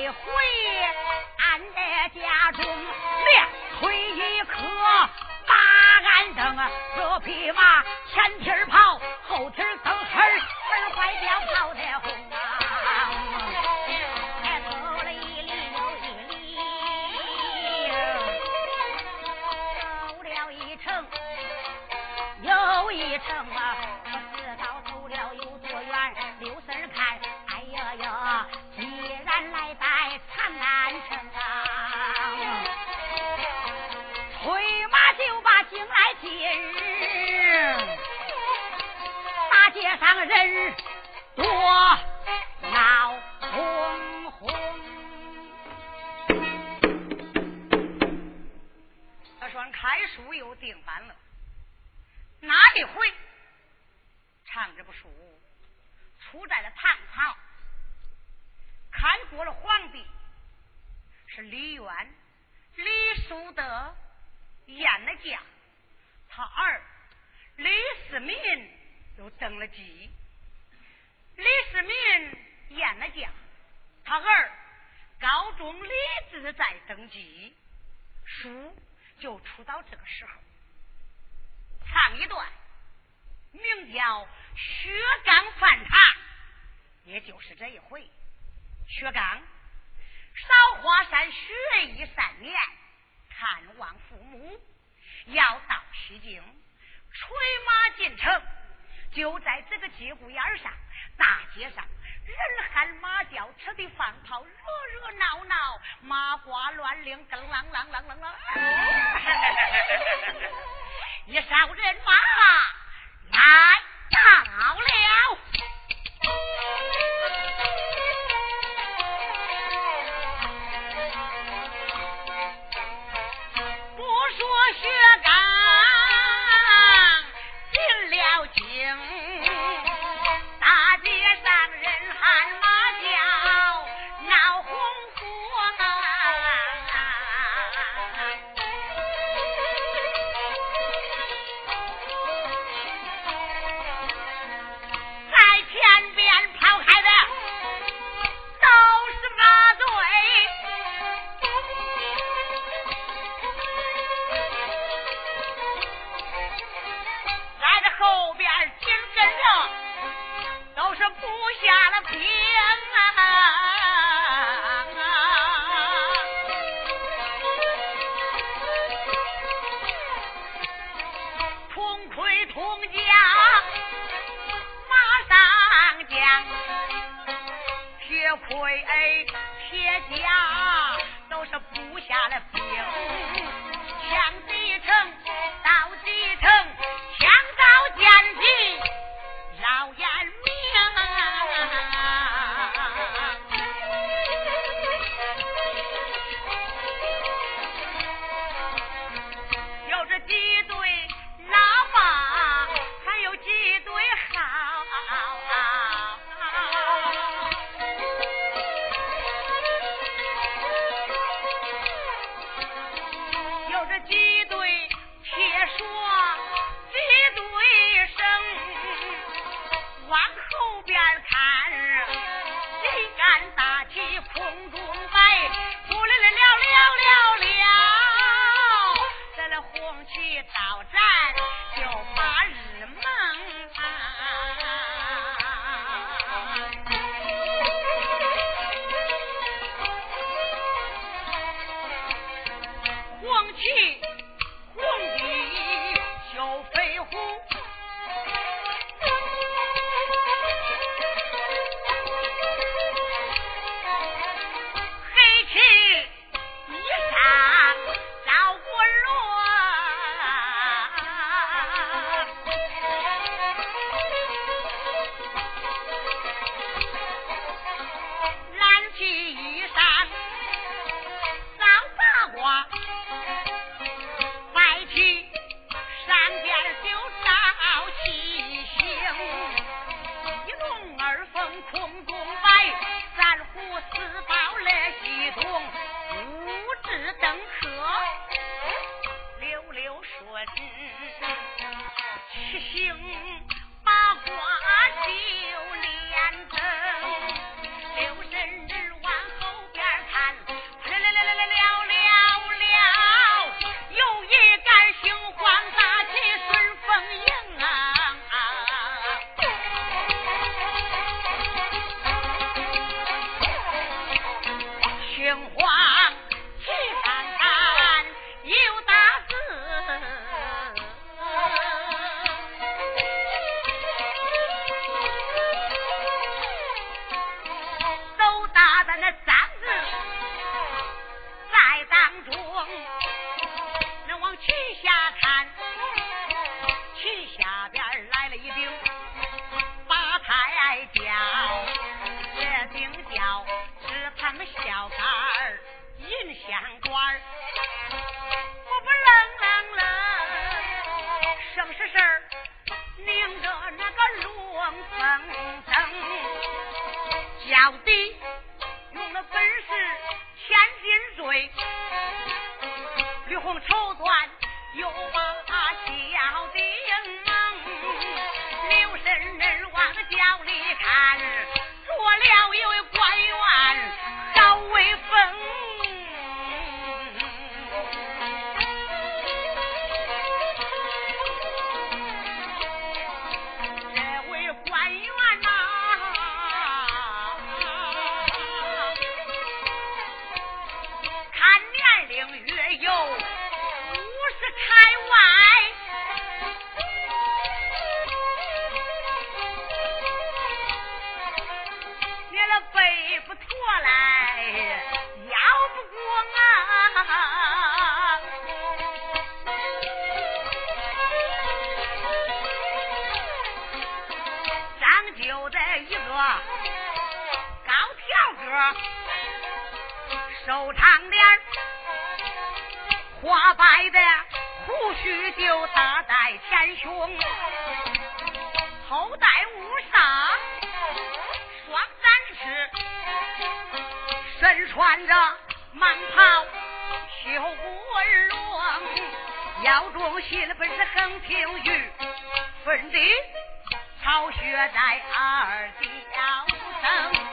一回俺在家中练腿一磕把俺整这匹马前蹄跑后蹄蹬嘿儿坏了跑得红。闹闹，麻花乱铃，更啷啷啷啷啷。一少人马来到了。头戴乌纱，双展翅，身穿着蟒袍绣纹龙，腰中系了本是横平玉，粉底草靴在耳角生。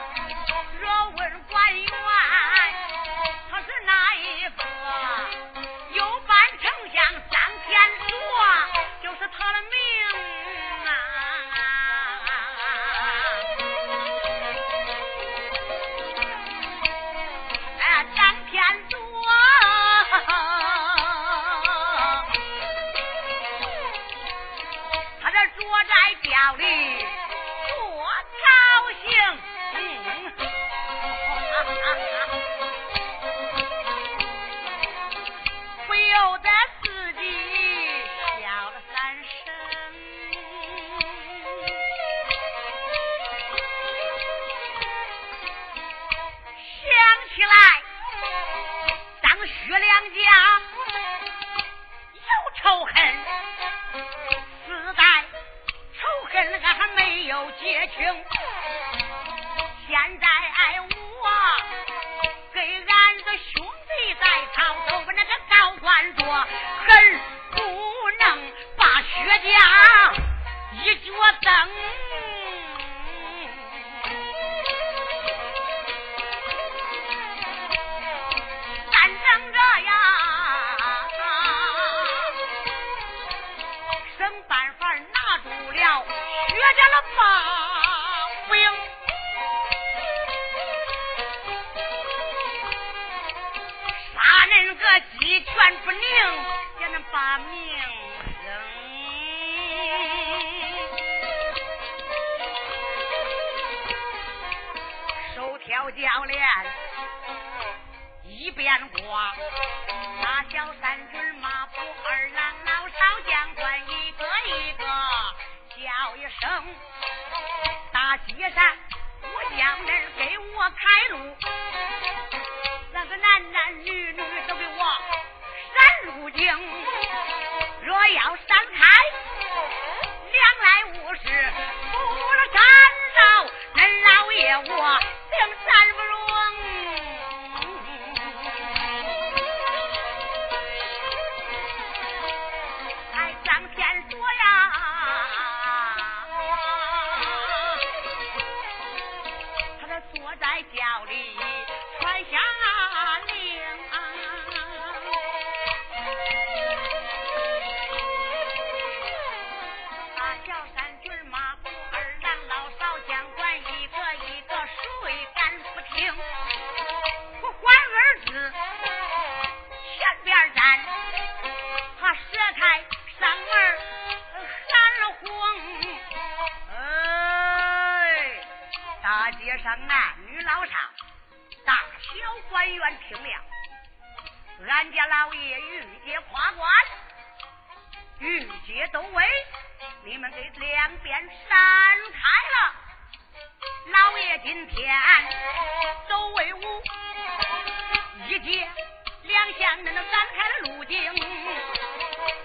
两巷，那能闪开了路径，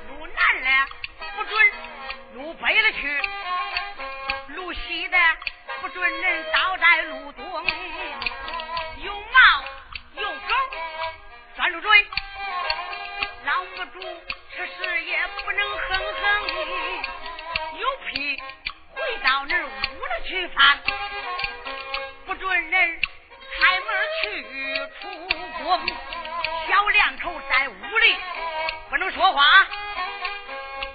路南的不准，路北的去，路西的不准人倒在路东，有猫有狗拴住嘴，拦不住，吃屎也不能哼哼，有屁回到那屋里去放，不准人开门去出宫，说话，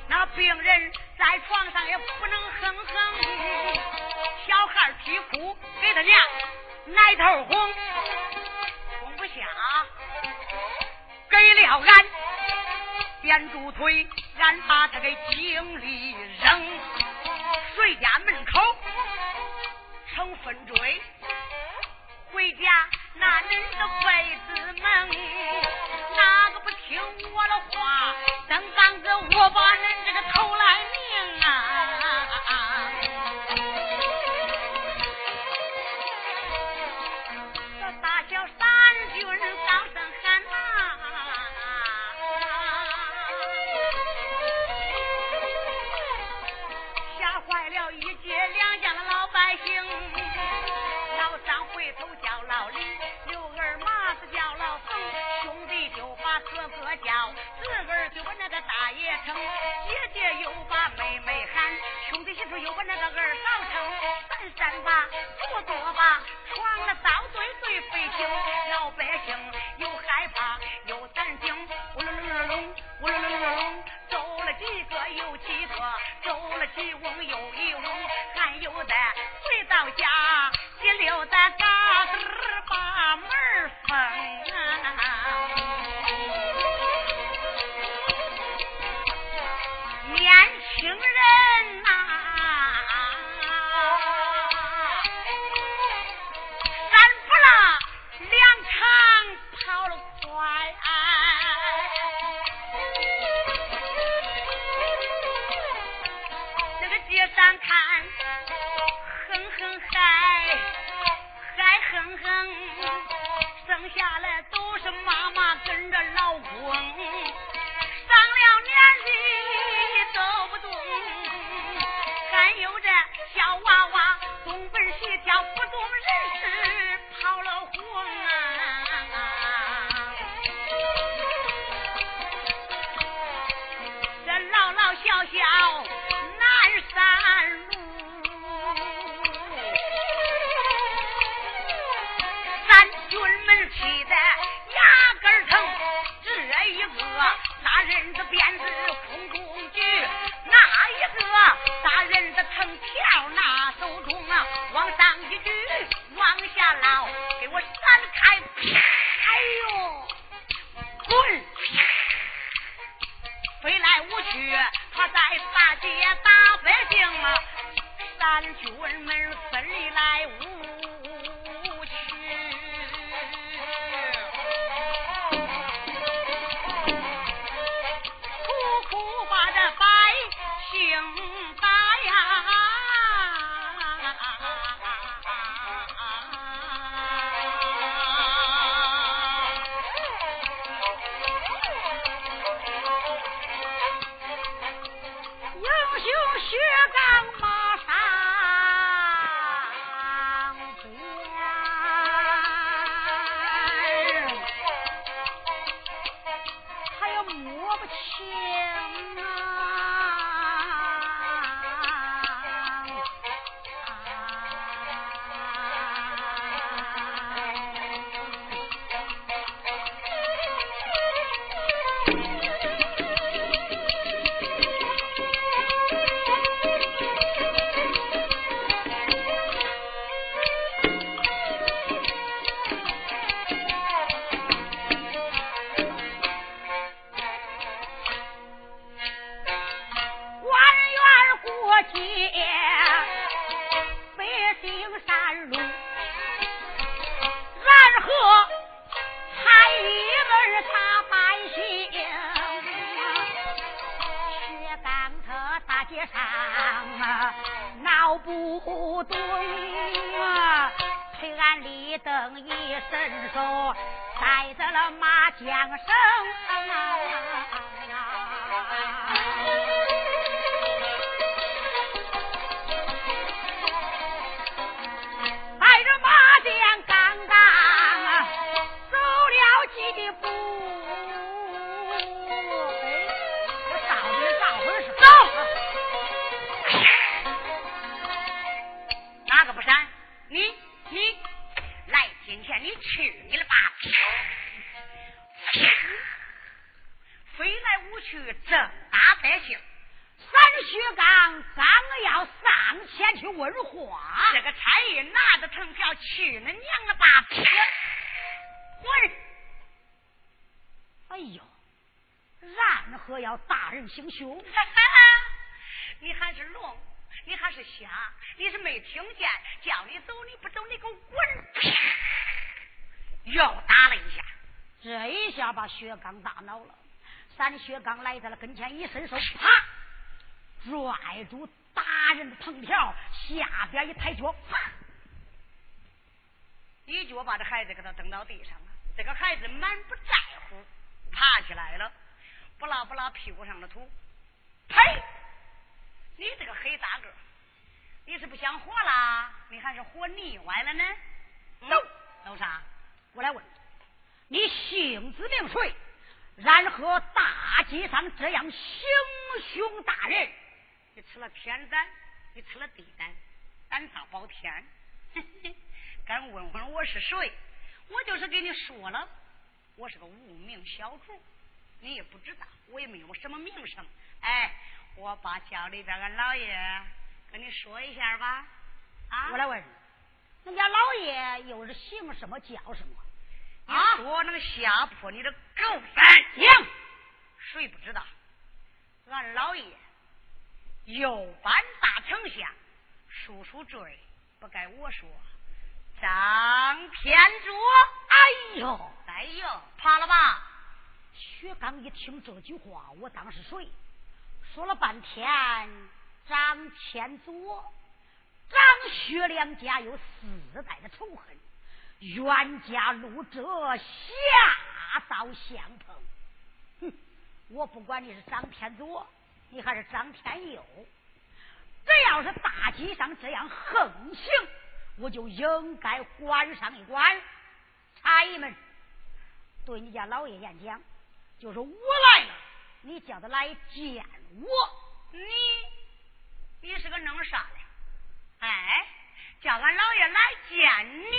那病人在床上也不能哼哼，小孩啼哭给他娘奶头哄，哄不下，给了俺垫住腿，俺把他给井里扔，谁家门口成分追，回家那恁的辈子们，哪个不听我的话？等刚子我把恁这个头来灭 ಎಂದು 话，这个差役拿着藤条去那娘了吧！滚！哎呦，然何要大人行凶？你还是聋，你还是瞎，你是没听见？叫你走你不走，你给我滚！又打了一下，这一下把薛刚打恼了。三薛刚来到了跟前，一伸手，啪！拽住打人的藤条，下边一抬脚，啪！一脚把这孩子给他蹬到地上了。这个孩子满不在乎，爬起来了，不拉不拉屁股上的土。呸！你这个黑大个，你是不想活啦？你还是活腻歪了呢？走，走啥？我来问，你姓子名谁？然和大街上这样行凶大人？你吃了天胆，你吃了地胆，胆大包天。敢问问我是谁？我就是给你说了，我是个无名小卒，你也不知道，我也没有什么名声。哎，我把家里边俺老爷跟你说一下吧。啊，我来问，人家老爷又是姓什么叫什么？你说那个下坡，你的狗三娘，谁不知道？俺老爷又搬大丞相，叔叔罪不该我说。张天卓，哎呦，哎呦，怕了吧？薛刚一听这句话，我当是谁？说了半天，张天佐、张薛两家有四代的仇恨。冤家路窄，下道相碰。哼！我不管你是张天佐，你还是张天佑，只要是大街上这样横行，我就应该管上一管。差役们，对你家老爷演讲，就是我来了，你叫他来见我。你，你是个弄啥的？哎，叫俺老爷来见你。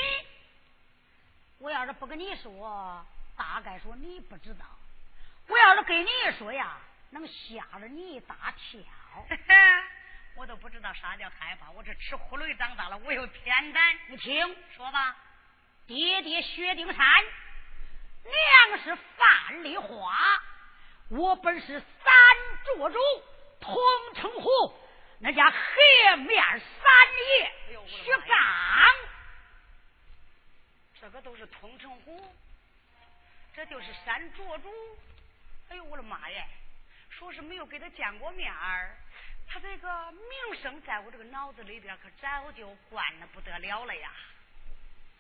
我要是不跟你说，大概说你不知道；我要是跟你说呀，能吓了你一大跳。我都不知道啥叫害怕，我这吃呼噜长大了，我有天胆。你听说吧，爹爹薛丁山，娘是范丽花，我本是三座主，同称呼那家黑面三爷薛刚。这个都是通城虎，这就是山卓主。哎呦，我的妈呀！说是没有给他见过面儿，他这个名声在我这个脑子里边可早就惯的不得了了呀。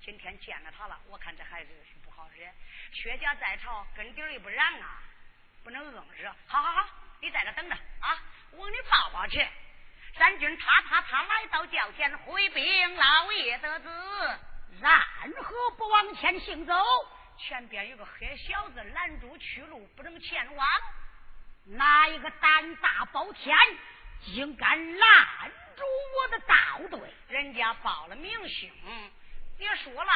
今天见了他了，我看这孩子是不好惹。薛家在朝，根底儿也不染啊，不能硬惹。好好好，你在这等着啊，我给你报报去。三军他他他来到轿前，回禀老爷得知。然何不往前行走？前边有个黑小子拦住去路，不能前往。哪一个胆大包天，竟敢拦住我的道队？人家报了名姓，别说了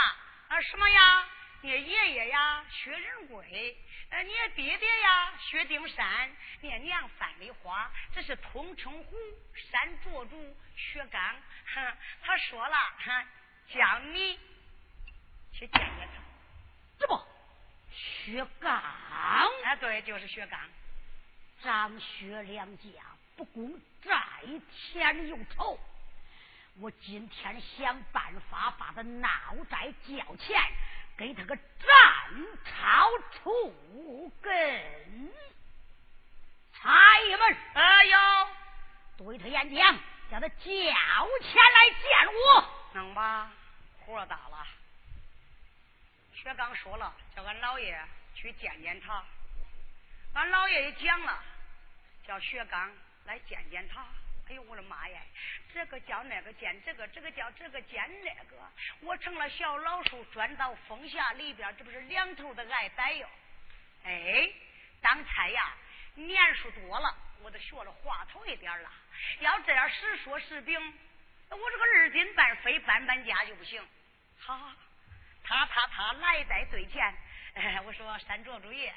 啊什么呀？你爷爷呀，薛仁贵；呃，你爹爹呀，薛丁山；你娘范丽花。这是通称湖山卓主薛刚。哼，他说了，哼，叫你。去见见他，这不，薛刚？哎，对，就是薛刚。张薛两家不共在天有仇，我今天想办法把他闹在轿前，给他个斩草除根。差役们，哎呦，对他演讲，叫他交钱来见我，能吧？活大了。薛刚说了，叫俺老爷去见见他。俺老爷也讲了，叫薛刚来见见他。哎呦，我的妈呀！这个叫那个见这个，这个叫这个见那个。我成了小老鼠，钻到风匣里边，这不是两头的挨逮哟。哎，当差呀，年数多了，我都学了话头一点了。要这样实说实禀，我这个二斤半非搬搬家就不行。好。他他他来在最前，哎我说山卓主爷，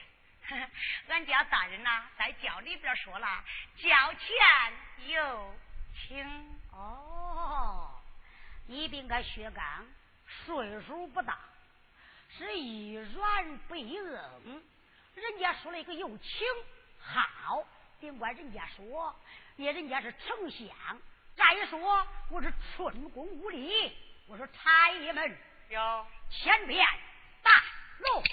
俺家大人呐在轿里边说了，轿前有请。哦，你别看薛刚岁数不大，是一软不硬，人家说了一个有请，好，尽管人家说，也人家是丞相，再说我是寸功无力，我说差爷们。有前边大路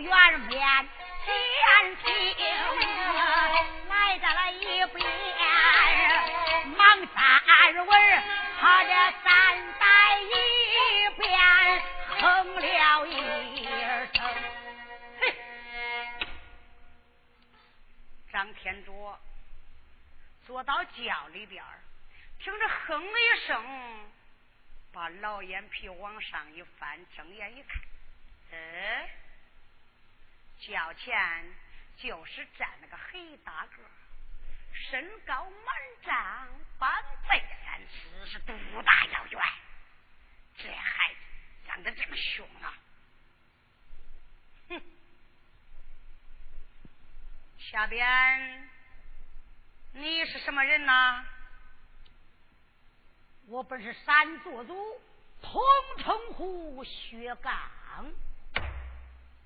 也不愿面前厅。来到了一边，忙三文，他这三代一边哼了一声。嘿，张天卓坐到轿里边听着哼了一声，把老眼皮往上一翻，睁眼一看，哎，轿前就是站了个黑大个。身高满丈，半背三尺，是肚大腰圆。这孩子长得这么凶啊！哼！下边你是什么人呐？我本是三座族，通称呼薛刚。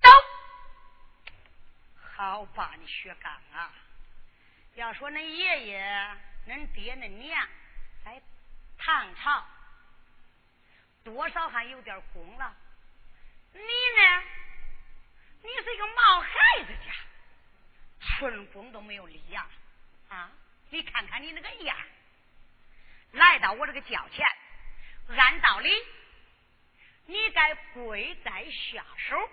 走！好吧，你薛刚啊！要说恁爷爷、恁爹、恁娘在唐朝，多少还有点功了。你呢？你是一个毛孩子家，寸功都没有立呀！啊，你看看你那个样，来到我这个轿前，按道理你该跪在下手，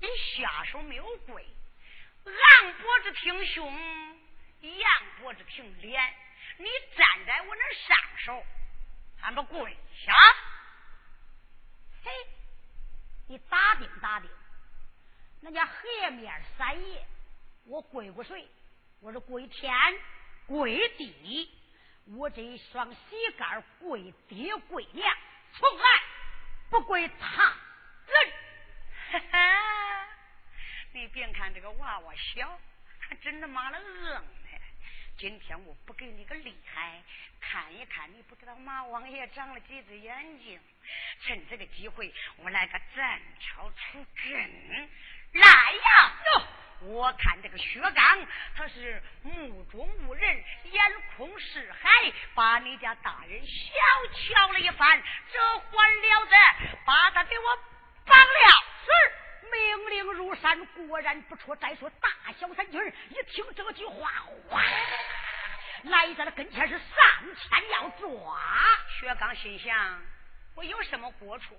你下手没有跪，昂脖子挺胸。仰脖子挺脸，你站在我那上手，俺不跪下？嘿，你打听打听，那家黑面三爷，我跪过谁？我是跪天，跪地，我这一双膝盖跪爹跪娘，从来不跪他人。哈哈，你别看这个娃娃小，还真他妈的硬。今天我不给你个厉害，看一看你不知道马王爷长了几只眼睛。趁这个机会，我来个斩草除根。来呀！我看这个薛刚，他是目中无人，眼空四海，把你家大人小瞧了一番，这还了得？把他给我绑了！是。命令如山，果然不错。再说大小三军一听这句话，哗，来在了跟前是上前要抓。薛刚心想：我有什么过错？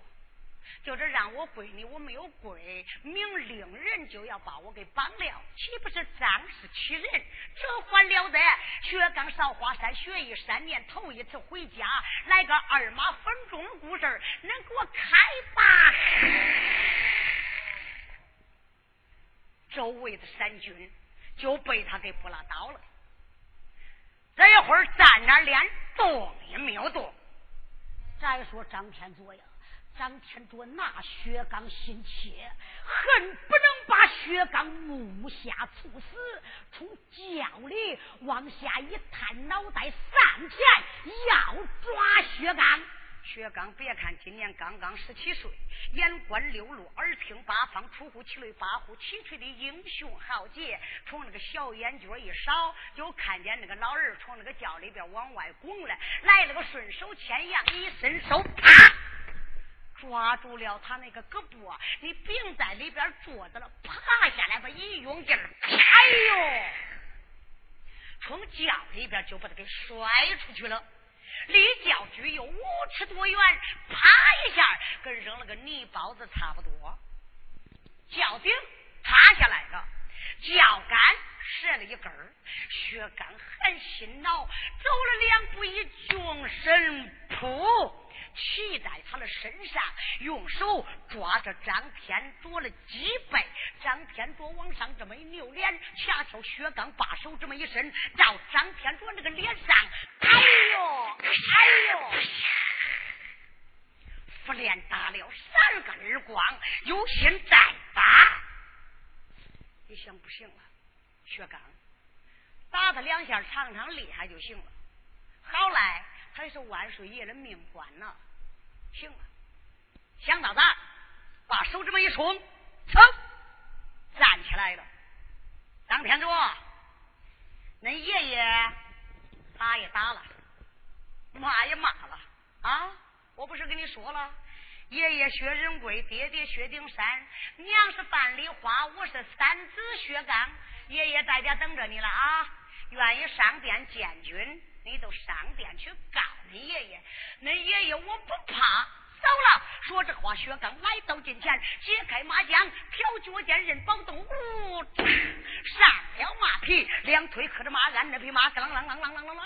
就是让我跪你，我没有跪，命令人就要把我给绑了，岂不是仗势欺人？这还了得！薛刚上华山学艺三年，头一次回家，来个二马分鬃的故事，能给我开吧？周围的山军就被他给拨拉倒了。这一会儿站那连动也没有动。再说张天佐呀，张天佐拿薛刚心切，恨不能把薛刚目下处死。从轿里往下一探脑袋，上前要抓薛刚。薛刚，别看今年刚刚十七岁，眼观六路，耳听八方，出乎其类，八乎其趣的英雄豪杰，从那个小眼角一扫，就看见那个老人从那个轿里边往外拱来，来了个顺手牵羊，一伸手，啪，抓住了他那个胳膊，你别在里边坐着了，爬下来吧，一用劲儿，哎呦，从轿里边就把他给摔出去了。离轿距有五尺多远，啪一下，跟扔了个泥包子差不多。轿顶塌下来了，轿杆折了一根儿。薛刚很心恼，走了两步，一纵身扑。骑在他的身上用手抓着张天卓的脊背张天卓往上这么一扭脸恰巧薛刚把手这么一伸照张天卓那个脸上哎呦哎呦不连打了三个耳光有心再打一想不行了薛刚打他两下尝尝厉害就行了好嘞还是万岁爷的命官呢。行了，想到这儿，把手这么一冲，噌，站起来了。张天柱，恁爷爷打也打了，骂也骂了啊！我不是跟你说了，爷爷薛仁贵，爹爹薛丁山，娘是范丽花，我是三子薛刚。爷爷在家等着你了啊！愿意上殿见君。你都上殿去告你爷爷，恁爷爷我不怕。走了，说这话，薛刚来到近前，解开马缰，挑脚尖任宝洞，呜，上了马匹，两腿磕着马鞍，那匹马啷啷啷啷啷啷啷，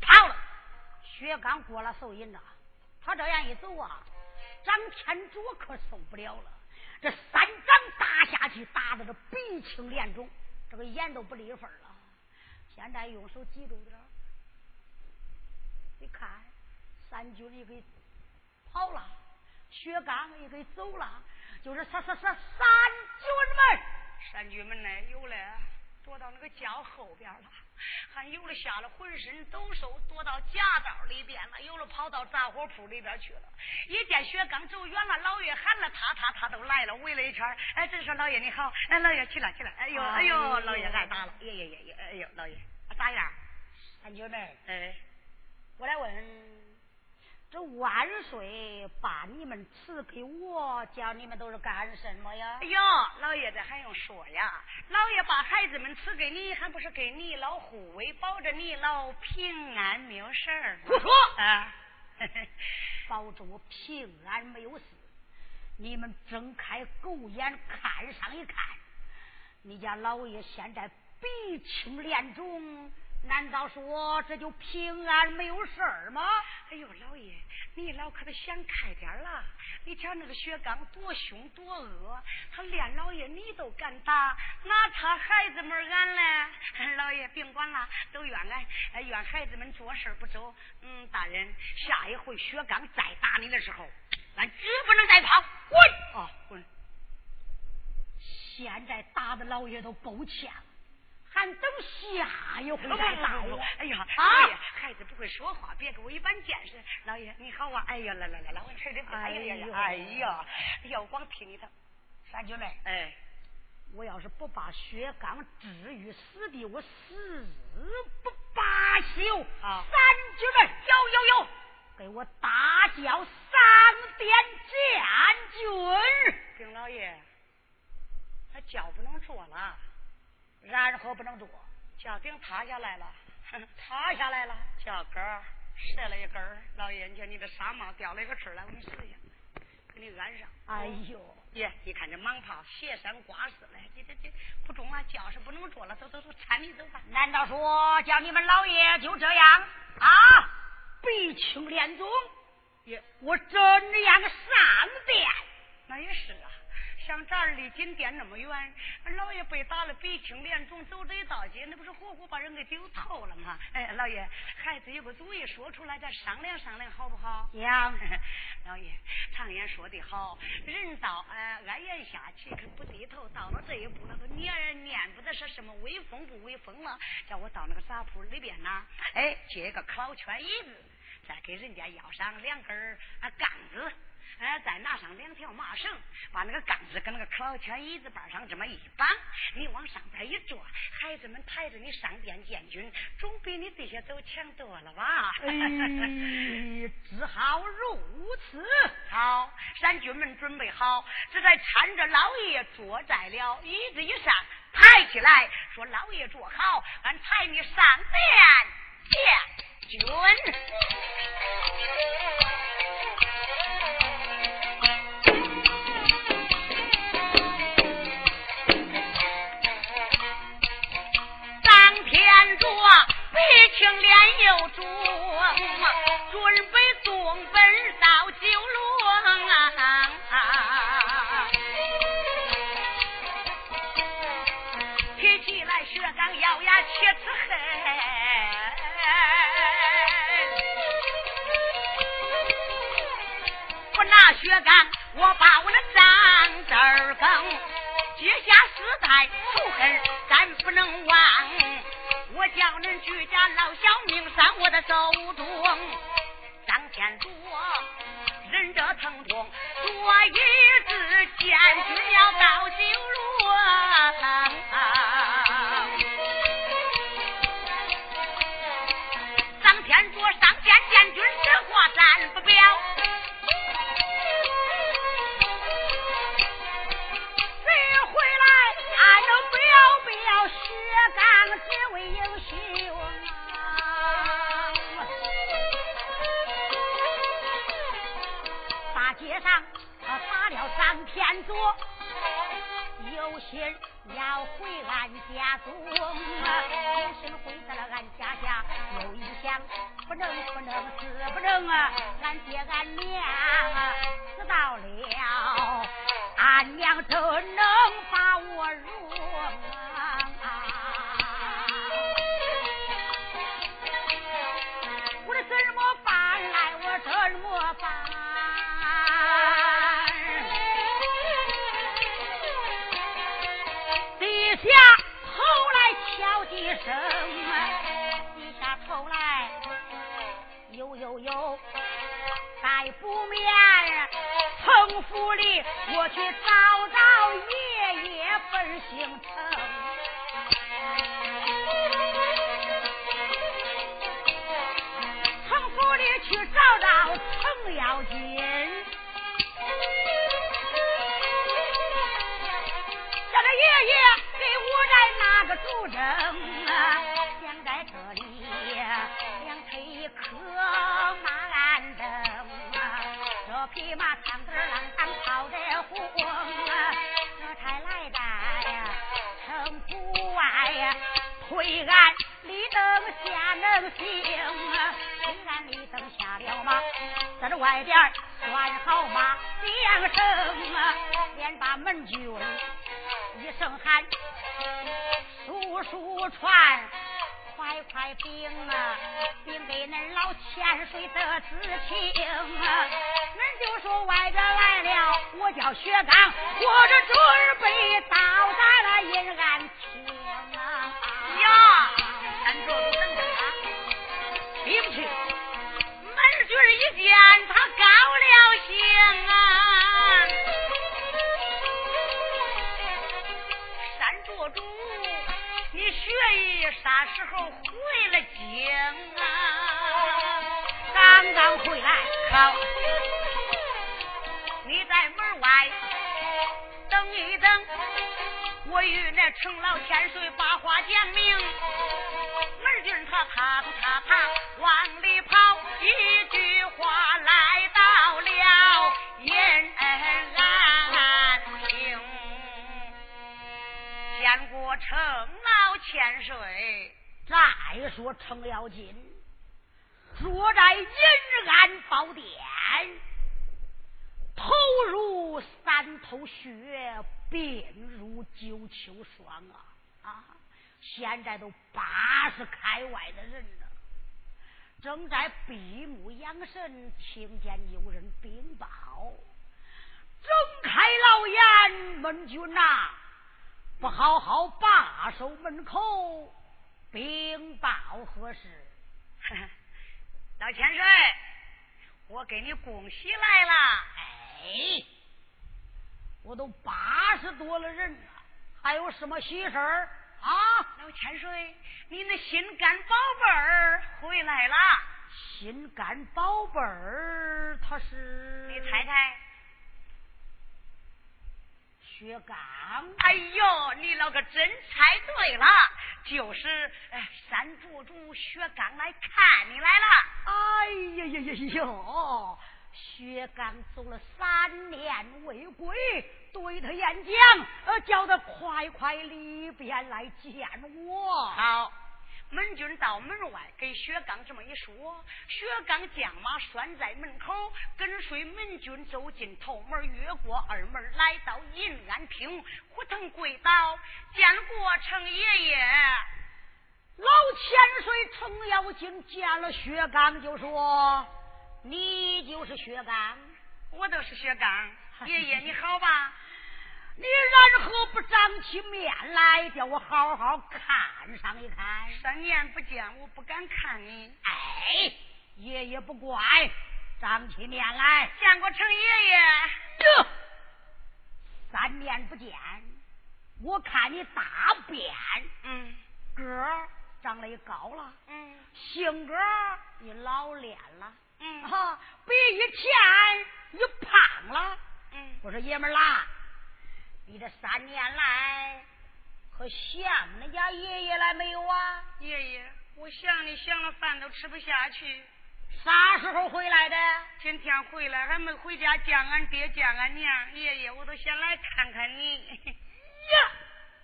跑了。薛刚过了手瘾呐，他这样一走啊，张天卓可受不了了。这三掌打下去，打的这鼻青脸肿，这个眼都不离分了。现在用手挤住点你看，三军也给跑了，薛刚也给走了，就是三三三三军们，三军们呢，有了躲到那个轿后边了，还有的吓得浑身抖擞，躲到夹道里边了，有的跑到杂货铺里边去了。一见雪刚走远了，老爷喊了他，他他都来了，围了一圈。哎，这说老爷你好，哎，老爷起来起来，哎呦哎呦，老爷挨打了，爷爷爷爷，哎呦老爷。咋样，三军们？哎，我来问，这万岁把你们赐给我，叫你们都是干什么呀？哎呦，老爷子还用说呀？老爷把孩子们赐给你，还不是给你老护卫，保着你老平安没有事儿？胡说啊！保着我平安没有事。你们睁开狗眼看上一看，你家老爷现在。鼻青脸肿，难道说这就平安没有事儿吗？哎呦，老爷，你老可得想开点了。你瞧那个薛刚多凶多恶，他连老爷你都敢打，那他孩子们俺嘞？老爷别管了，都怨俺，怨孩子们做事不周。嗯，大人，下一回薛刚再打你的时候，俺绝不能再跑。滚！啊，滚！现在打的老爷都够呛。还等下一回再打哎呀，老爷，孩子不会说话，别给我一般见识。老爷你好啊！哎呀，来来来来，我吃点。哎呀呀，哎呀，要光听你的，三军们，哎，我要是不把薛刚置于死地，我死不罢休。啊，三军们，有有有，给我大叫上殿将军。丁老爷，他叫不能坐了。然后不能坐，轿顶塌下来了，塌下来了，轿杆儿折了一根儿。老爷，你瞧你的纱帽掉了一个刺来，我给你试一下，给你安上。哎呦，爷，你看这蟒袍斜山挂式嘞，这这这不中啊！轿是不能坐了，走走走，搀你走吧。难道说叫你们老爷就这样啊？鼻青脸肿，爷，我真样上殿，那也是啊。像这儿离金殿那么远，老爷被打了鼻青脸肿，走这一道街，那不是活活把人给丢透了吗？哎，老爷，孩子有个主意说出来，咱商量商量，好不好？娘，老爷，常言说得好，人到哎安言下，气可不低头？到了这一步，那个念念不得是什么威风不威风了？叫我到那个杂铺里边呐，哎，借个烤圈椅子，再给人家要上两根啊杠子。哎，再拿上两条麻绳，把那个杠子跟那个烤圈椅子板上这么一绑，你往上边一坐，孩子们抬着你上殿见君，总比你这些走强多了吧？哎，只好如此。好，三军们准备好，这才搀着老爷坐在了椅子一上，抬起来说：“老爷坐好，俺抬你上殿见君。”说鼻青脸又肿，准备送本到九龙啊！提起来血刚咬牙切齿恨，不拿薛刚，我把我的账字儿更，结下世代仇恨，咱不能忘。我叫恁居家老小命丧我的手中，张天柱忍着疼痛，说一次见君要到九龙。家中，有心回到了俺家家，又一想，不能不能死不能啊！俺爹俺娘死到了，俺娘怎能把我容声，低下头来，呦呦呦，在不眠城府里，我去找找爷爷本姓程，兵啊，兵给恁老千岁的知情啊！恁就说外边来了，我叫薛刚，我这准在银安宝殿，头如三头雪，鬓如九秋霜啊啊！现在都八十开外的人了，正在闭目养神，听见有人禀报，睁开老眼，门君呐！不好好把守门口，禀报何事？老千岁，我给你恭喜来了。哎，我都八十多了人了，还有什么喜事儿啊？老千岁，你那心肝宝贝儿回来了。心肝宝贝儿，他是？你猜猜。薛刚，哎呦，你老个真猜对了，就是山主主薛刚来看你来了。哎呀呀呀呀！薛刚走了三年未归，对他演讲，呃，叫他快快里边来见我。好。门军到门外给薛刚这么一说，薛刚将马拴在门口，跟随门军走进头门，越过二门，来到银安厅，扑腾跪倒，见过程爷爷。老千岁程咬金见了薛刚，就说：“你就是薛刚。”我就是薛刚。爷爷你好吧？你然何不长起面来，叫我好好看上一看？三年不见，我不敢看你。哎，爷爷不怪，长起面来见过程爷爷。这三年不见，我看你大变。嗯，个儿长得也高了。嗯，性格你老练了。嗯，哈，比以前你胖了。嗯，我说爷们儿啦，你这三年来可想恁家爷爷来没有啊？爷爷，我想你想了饭都吃不下去。啥时候回来的？今天回来还没回家见俺爹见俺娘。爷爷，我都想来看看你。呀，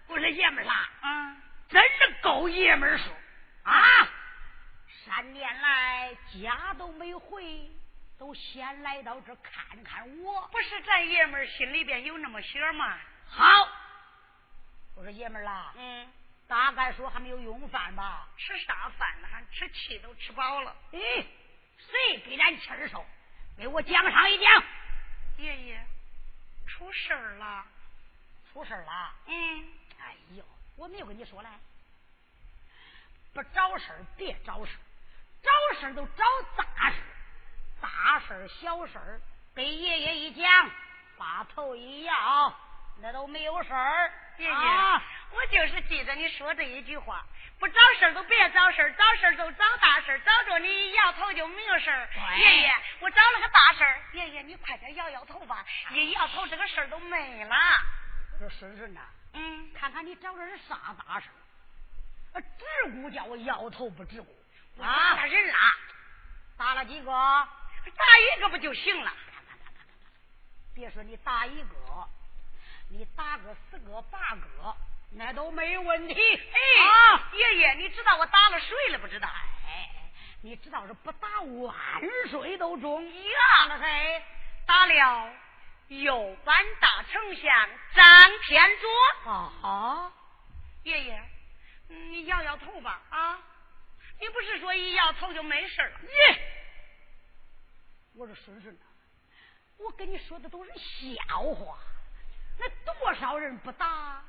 我说爷们儿啦，嗯，真是够爷们儿数啊！三年来家都没回。都先来到这看看我，不是咱爷们儿心里边有那么些吗？好，我说爷们儿啦，嗯，大概说还没有用饭吧？吃啥饭呢？还吃气都吃饱了。咦，谁给咱气儿受？给我讲上一讲。爷爷，出事儿了，出事儿了。嗯，哎呦，我没有跟你说嘞，不找事儿别找事儿，找事儿都找大事。大事小事给爷爷一讲，把头一摇，那都没有事儿。爷爷，我就是记得你说这一句话，不找事儿都别找事儿找事儿就找大事儿找着你一摇头就没有事儿。爷爷，我找了个大事儿。爷爷，你快点摇摇头吧，一摇头这个事儿都没了。我说顺顺呐，嗯，看看你找的是啥大事儿？只顾叫我摇头不直顾啊！打人了，打了几个？打一个不就行了？别说你打一个，你打个十个八个，那都没问题。哎，爷爷，你知道我打了谁了不知道？哎，你知道是不打万岁都中呀？打了谁？打了右班大丞相张天佐。啊哈！爷爷，你摇摇头吧啊！你不是说一摇头就没事了？耶！我说顺顺呐，我跟你说的都是笑话，那多少人不打，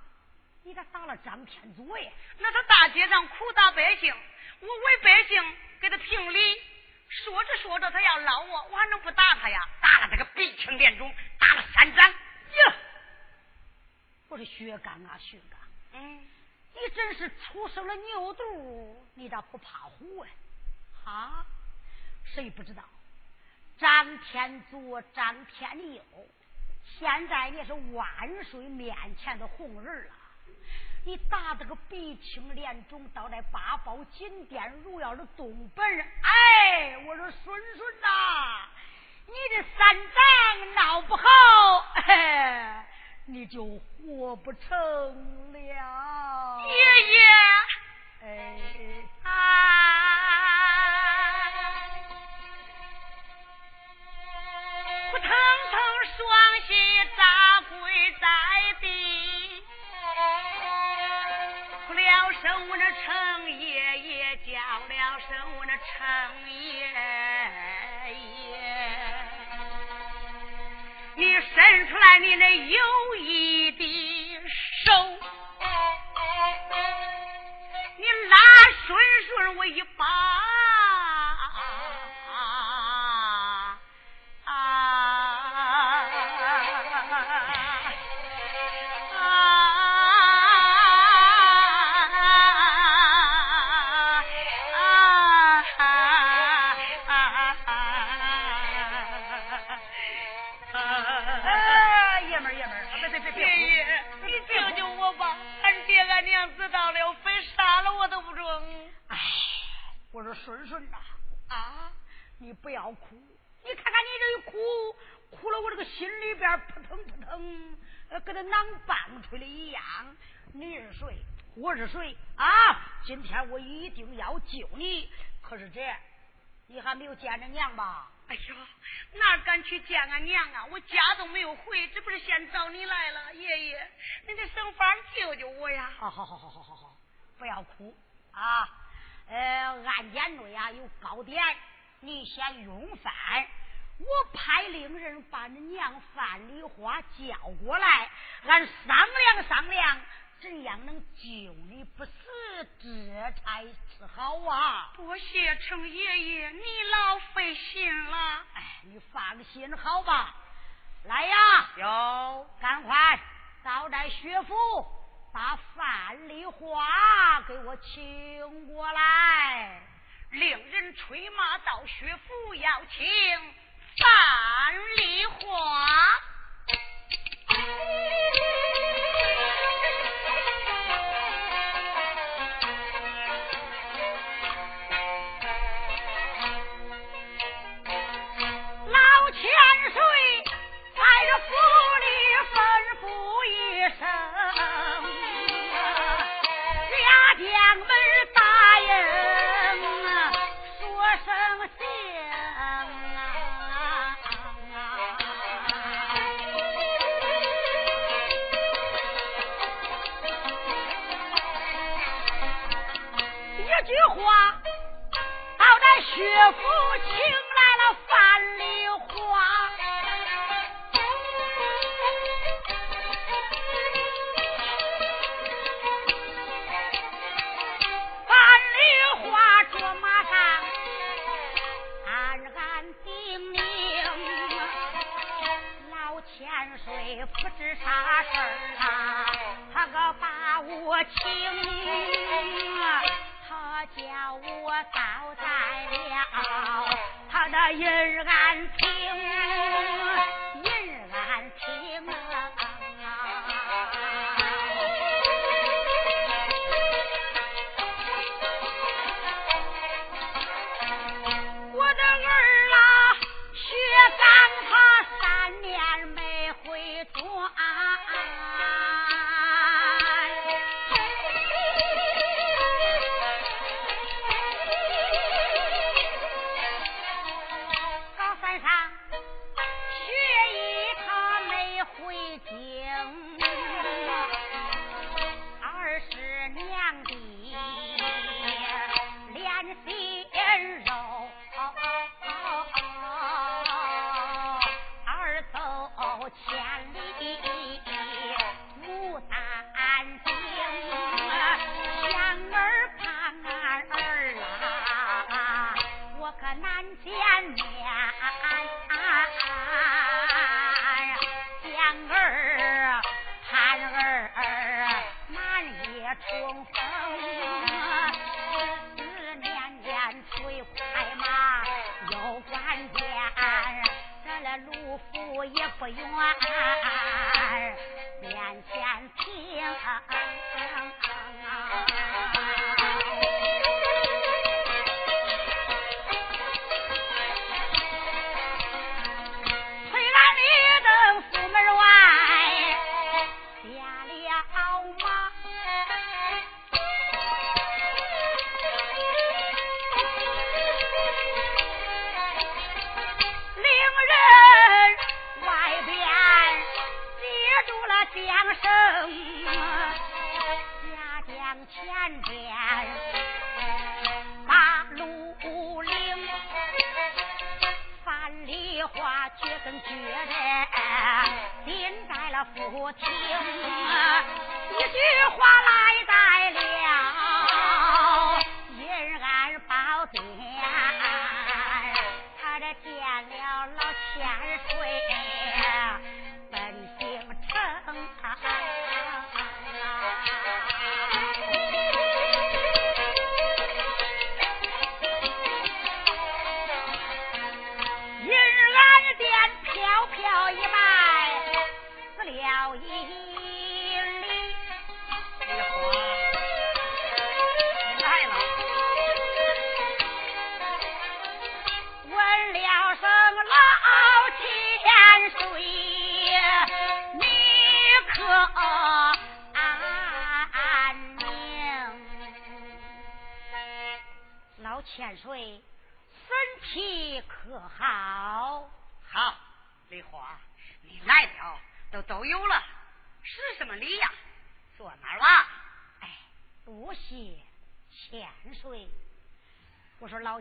你咋打了张天佐呀？那他大街上苦打百姓，我为百姓给他评理，说着说着他要捞我，我还能不打他呀？打了他个鼻青脸肿，打了三掌。呀！我说薛刚啊，薛刚，嗯，你真是出生了牛犊，你咋不怕虎啊？哈？谁不知道？张天佐、张天佑，现在你是万岁面前的红人了。你打这个鼻青脸肿，倒在八宝金殿如要的东本，哎，我说孙孙呐，你这三长闹不好，哎，你就活不成了。爷爷，哎啊！腾双膝扎跪在地，哭了声我那程爷爷，叫了声我那程爷爷，你伸出来你那有一滴见着娘吧？哎呀哪敢去见俺娘啊？我家都没有回这不是先找你来了？爷爷你得生法救救我呀。好好好好好好不要哭。啊呃案件内呀有糕点你先用饭。我派令人把恁娘范丽花叫过来俺商量商量怎样能救你不死，这才是好啊！多谢程爷爷，你老费心了。哎，你放心好吧。来呀，有，赶快到待学府，把范丽华给我请过来。令人催马到学府要请范丽华。哎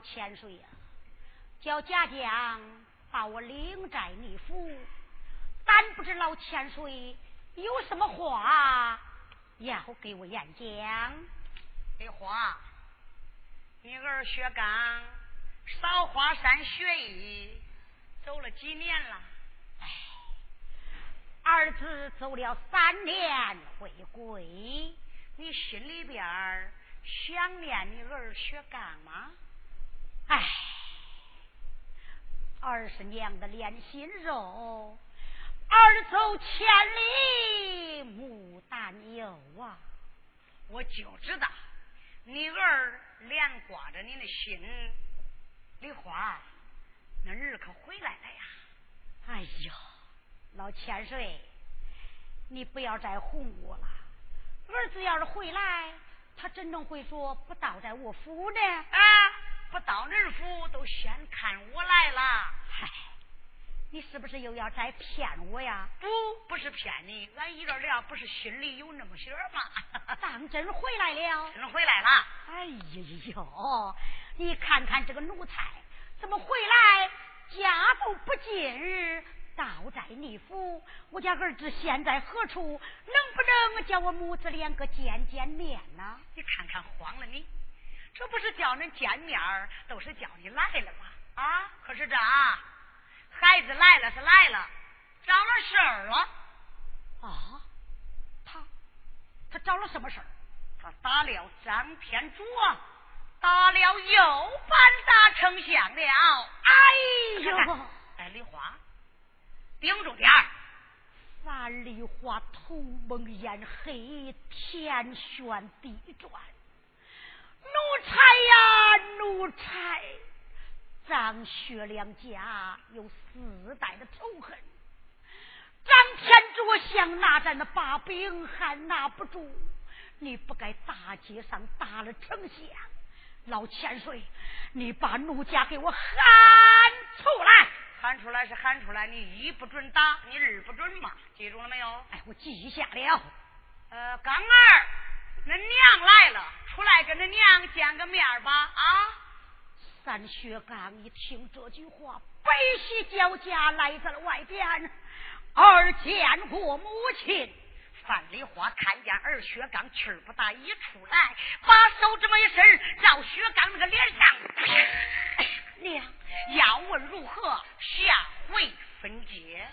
千岁呀，叫家将把我领在你府，但不知老千岁有什么话要给我演讲。李华，你儿薛刚少华山学艺走了几年了？哎，儿子走了三年回归，你心里边想念你儿薛刚吗？哎，儿是娘的连心肉，儿走千里母担忧啊！我就知道你儿连挂着你的心，梨花，那儿可回来了呀！哎呦，老千岁，你不要再哄我了。儿子要是回来，他怎能会说不倒在我府呢？啊！不到人府，都先看我来了。嗨，你是不是又要再骗我呀？不，不是骗你，俺一个俩，不是心里有那么些吗？当真回来了？真回来了。哎呀呦，你看看这个奴才，怎么回来家都不进，倒在你府？我家儿子现在何处？能不能叫我母子两个见见面呢？你看看，慌了你。这不是叫恁见面都是叫你来了吗？啊！可是这啊孩子来了是来了，找了事儿了。啊！他他找了什么事儿？他打了张天柱，打了又班大丞相了。哎呦！哎，梨花，盯住点儿。樊梨花头蒙眼黑，天旋地转。奴才呀，奴才！张学良家有四代的仇恨，张天卓想拿咱的把柄还拿不住，你不该大街上打了丞相。老千岁，你把奴家给我喊出来！喊出来是喊出来，你一不准打，你二不准骂，记住了没有？哎，我记下了。呃，刚儿，恁娘来了。出来跟恁娘见个面吧！啊！三薛刚一听这句话，悲喜交加，来在了外边。儿见过母亲。范梨花看见儿薛刚气不大，一出来，把手这么一伸，照薛刚那个脸上。娘，要问如何？下回分解